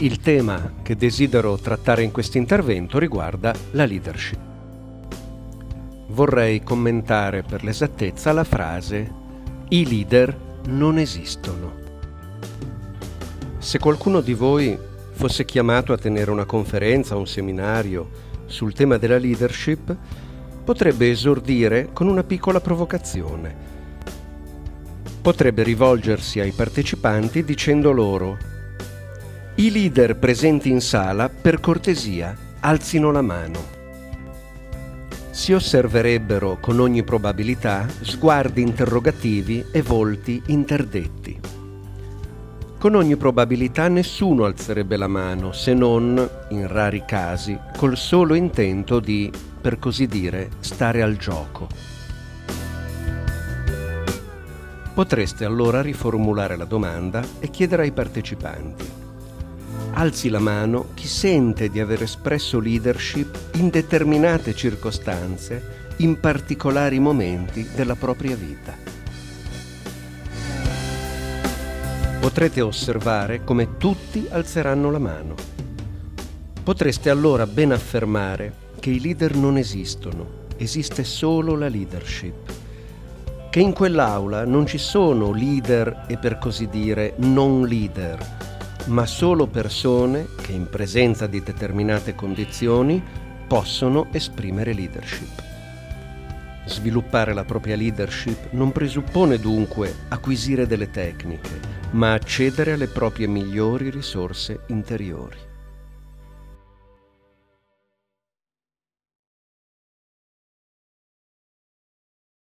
il tema che desidero trattare in questo intervento riguarda la leadership. Vorrei commentare per l'esattezza la frase i leader non esistono. Se qualcuno di voi fosse chiamato a tenere una conferenza o un seminario sul tema della leadership, potrebbe esordire con una piccola provocazione. Potrebbe rivolgersi ai partecipanti dicendo loro i leader presenti in sala, per cortesia, alzino la mano. Si osserverebbero con ogni probabilità sguardi interrogativi e volti interdetti. Con ogni probabilità nessuno alzerebbe la mano, se non, in rari casi, col solo intento di, per così dire, stare al gioco. Potreste allora riformulare la domanda e chiedere ai partecipanti alzi la mano chi sente di aver espresso leadership in determinate circostanze, in particolari momenti della propria vita. Potrete osservare come tutti alzeranno la mano. Potreste allora ben affermare che i leader non esistono, esiste solo la leadership. Che in quell'aula non ci sono leader e per così dire non leader, ma solo persone che in presenza di determinate condizioni possono esprimere leadership. Sviluppare la propria leadership non presuppone dunque acquisire delle tecniche, ma accedere alle proprie migliori risorse interiori.